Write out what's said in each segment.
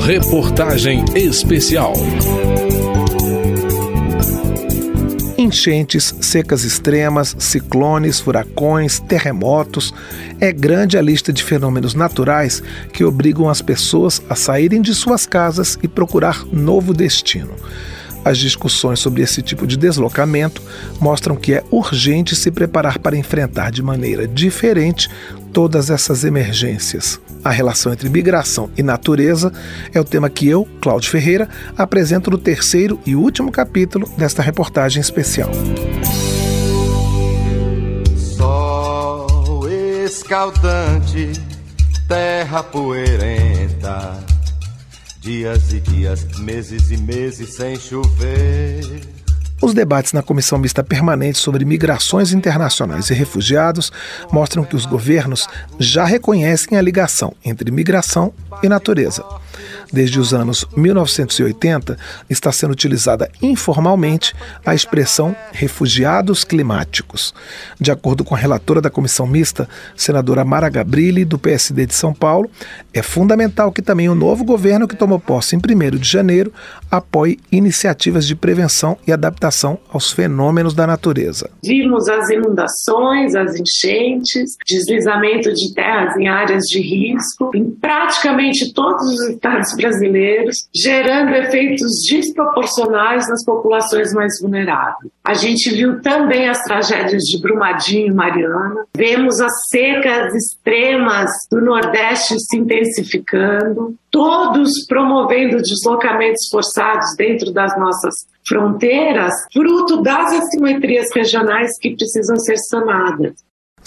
Reportagem Especial. Enchentes, secas extremas, ciclones, furacões, terremotos. É grande a lista de fenômenos naturais que obrigam as pessoas a saírem de suas casas e procurar novo destino. As discussões sobre esse tipo de deslocamento mostram que é urgente se preparar para enfrentar de maneira diferente todas essas emergências. A relação entre migração e natureza é o tema que eu, Cláudio Ferreira, apresento no terceiro e último capítulo desta reportagem especial. Sol escaldante, terra poeirenta Dias e dias, meses e meses sem chover. Os debates na Comissão Mista Permanente sobre Migrações Internacionais e Refugiados mostram que os governos já reconhecem a ligação entre migração e natureza desde os anos 1980, está sendo utilizada informalmente a expressão refugiados climáticos. De acordo com a relatora da comissão mista, senadora Mara Gabrilli, do PSD de São Paulo, é fundamental que também o novo governo que tomou posse em 1 de janeiro apoie iniciativas de prevenção e adaptação aos fenômenos da natureza. Vimos as inundações, as enchentes, deslizamento de terras em áreas de risco em praticamente todos os estados brasileiros, gerando efeitos desproporcionais nas populações mais vulneráveis. A gente viu também as tragédias de Brumadinho e Mariana, vemos as secas extremas do Nordeste se intensificando, todos promovendo deslocamentos forçados dentro das nossas fronteiras, fruto das assimetrias regionais que precisam ser sanadas.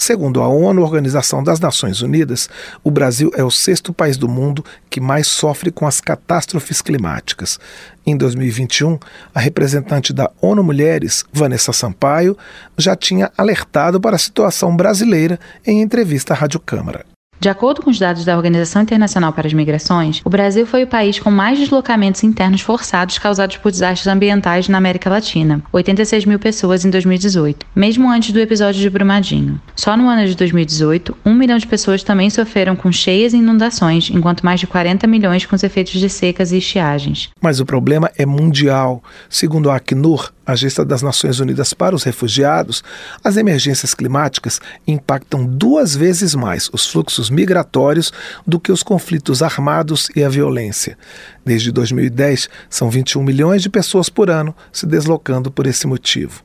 Segundo a ONU, Organização das Nações Unidas, o Brasil é o sexto país do mundo que mais sofre com as catástrofes climáticas. Em 2021, a representante da ONU Mulheres, Vanessa Sampaio, já tinha alertado para a situação brasileira em entrevista à Rádio Câmara. De acordo com os dados da Organização Internacional para as Migrações, o Brasil foi o país com mais deslocamentos internos forçados causados por desastres ambientais na América Latina, 86 mil pessoas em 2018, mesmo antes do episódio de Brumadinho. Só no ano de 2018, um milhão de pessoas também sofreram com cheias e inundações, enquanto mais de 40 milhões com os efeitos de secas e estiagens. Mas o problema é mundial. Segundo a Acnur, Agência das Nações Unidas para os Refugiados, as emergências climáticas impactam duas vezes mais os fluxos migratórios do que os conflitos armados e a violência. Desde 2010, são 21 milhões de pessoas por ano se deslocando por esse motivo.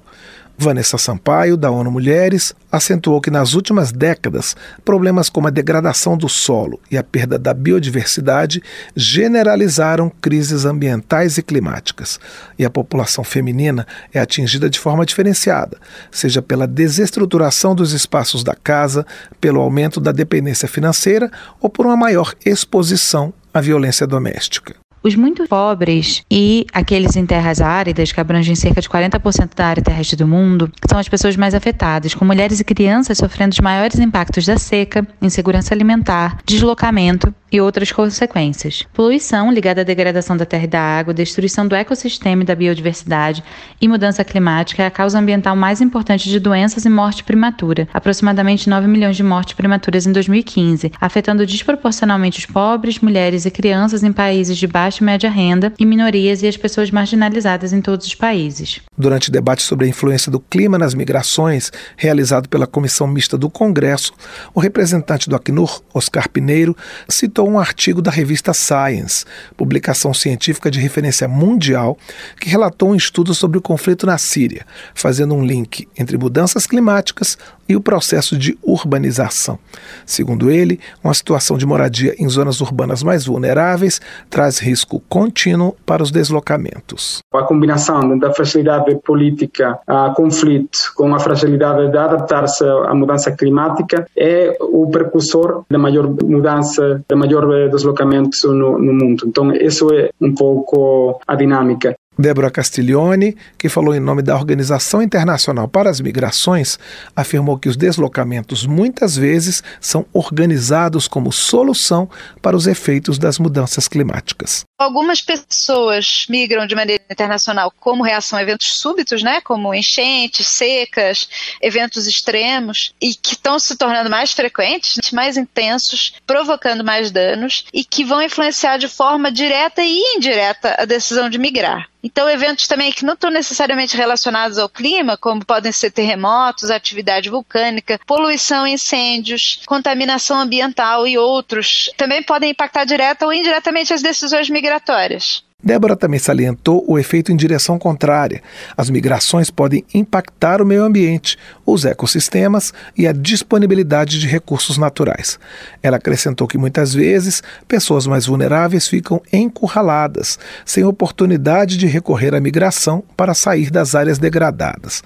Vanessa Sampaio, da ONU Mulheres, acentuou que nas últimas décadas, problemas como a degradação do solo e a perda da biodiversidade generalizaram crises ambientais e climáticas. E a população feminina é atingida de forma diferenciada, seja pela desestruturação dos espaços da casa, pelo aumento da dependência financeira ou por uma maior exposição à violência doméstica. Os muito pobres e aqueles em terras áridas, que abrangem cerca de 40% da área terrestre do mundo, são as pessoas mais afetadas, com mulheres e crianças sofrendo os maiores impactos da seca, insegurança alimentar, deslocamento e outras consequências. Poluição ligada à degradação da terra e da água, destruição do ecossistema e da biodiversidade e mudança climática é a causa ambiental mais importante de doenças e morte prematura, aproximadamente 9 milhões de mortes prematuras em 2015, afetando desproporcionalmente os pobres, mulheres e crianças em países de baixa baixa e média renda e minorias e as pessoas marginalizadas em todos os países. Durante o debate sobre a influência do clima nas migrações, realizado pela Comissão Mista do Congresso, o representante do Acnur, Oscar Pineiro, citou um artigo da revista Science, publicação científica de referência mundial, que relatou um estudo sobre o conflito na Síria, fazendo um link entre mudanças climáticas e o processo de urbanização. Segundo ele, uma situação de moradia em zonas urbanas mais vulneráveis traz risco contínuo para os deslocamentos. A combinação da fragilidade política a conflito com a fragilidade de adaptar-se à mudança climática é o precursor da maior mudança, da maior deslocamento no, no mundo. Então, isso é um pouco a dinâmica. Débora Castiglione, que falou em nome da Organização Internacional para as Migrações, afirmou que os deslocamentos muitas vezes são organizados como solução para os efeitos das mudanças climáticas. Algumas pessoas migram de maneira internacional como reação a eventos súbitos, né, como enchentes, secas, eventos extremos, e que estão se tornando mais frequentes, mais intensos, provocando mais danos e que vão influenciar de forma direta e indireta a decisão de migrar. Então, eventos também que não estão necessariamente relacionados ao clima, como podem ser terremotos, atividade vulcânica, poluição, incêndios, contaminação ambiental e outros, também podem impactar direta ou indiretamente as decisões migratórias. Débora também salientou o efeito em direção contrária. As migrações podem impactar o meio ambiente, os ecossistemas e a disponibilidade de recursos naturais. Ela acrescentou que muitas vezes pessoas mais vulneráveis ficam encurraladas, sem oportunidade de recorrer à migração para sair das áreas degradadas.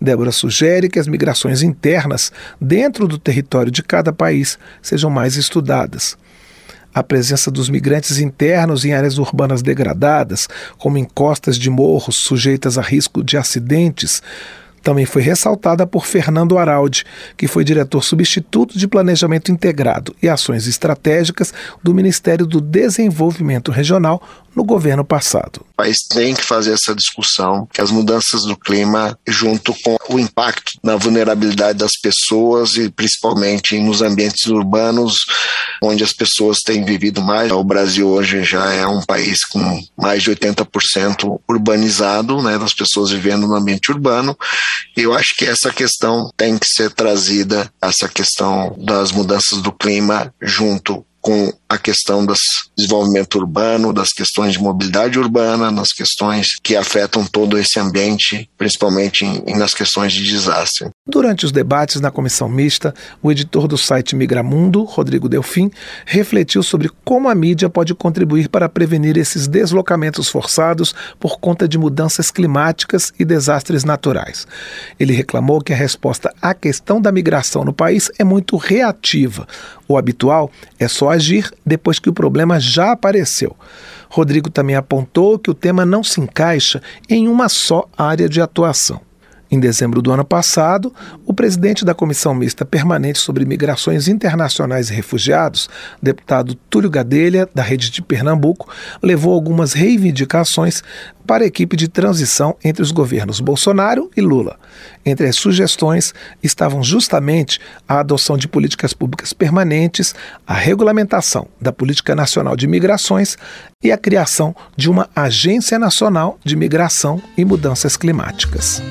Débora sugere que as migrações internas, dentro do território de cada país, sejam mais estudadas a presença dos migrantes internos em áreas urbanas degradadas, como em costas de morros sujeitas a risco de acidentes, também foi ressaltada por Fernando Araldi, que foi diretor substituto de Planejamento Integrado e Ações Estratégicas do Ministério do Desenvolvimento Regional no governo passado. O país tem que fazer essa discussão que as mudanças do clima, junto com o impacto na vulnerabilidade das pessoas e principalmente nos ambientes urbanos, onde as pessoas têm vivido mais. O Brasil hoje já é um país com mais de 80% urbanizado, né, das pessoas vivendo no ambiente urbano. Eu acho que essa questão tem que ser trazida, essa questão das mudanças do clima, junto com a questão do desenvolvimento urbano, das questões de mobilidade urbana, nas questões que afetam todo esse ambiente, principalmente em, nas questões de desastre. Durante os debates na comissão mista, o editor do site Migramundo, Rodrigo Delfim, refletiu sobre como a mídia pode contribuir para prevenir esses deslocamentos forçados por conta de mudanças climáticas e desastres naturais. Ele reclamou que a resposta à questão da migração no país é muito reativa. O habitual é só agir depois que o problema já apareceu. Rodrigo também apontou que o tema não se encaixa em uma só área de atuação. Em dezembro do ano passado, o presidente da Comissão Mista Permanente sobre Migrações Internacionais e Refugiados, deputado Túlio Gadelha, da Rede de Pernambuco, levou algumas reivindicações para a equipe de transição entre os governos Bolsonaro e Lula. Entre as sugestões estavam justamente a adoção de políticas públicas permanentes, a regulamentação da Política Nacional de Migrações e a criação de uma Agência Nacional de Migração e Mudanças Climáticas.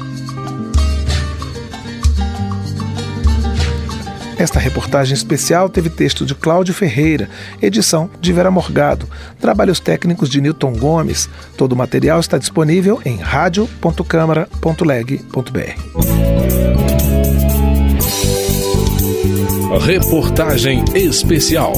Esta reportagem especial teve texto de Cláudio Ferreira, edição de Vera Morgado, trabalhos técnicos de Newton Gomes. Todo o material está disponível em radio.câmara.leg.br. Reportagem especial.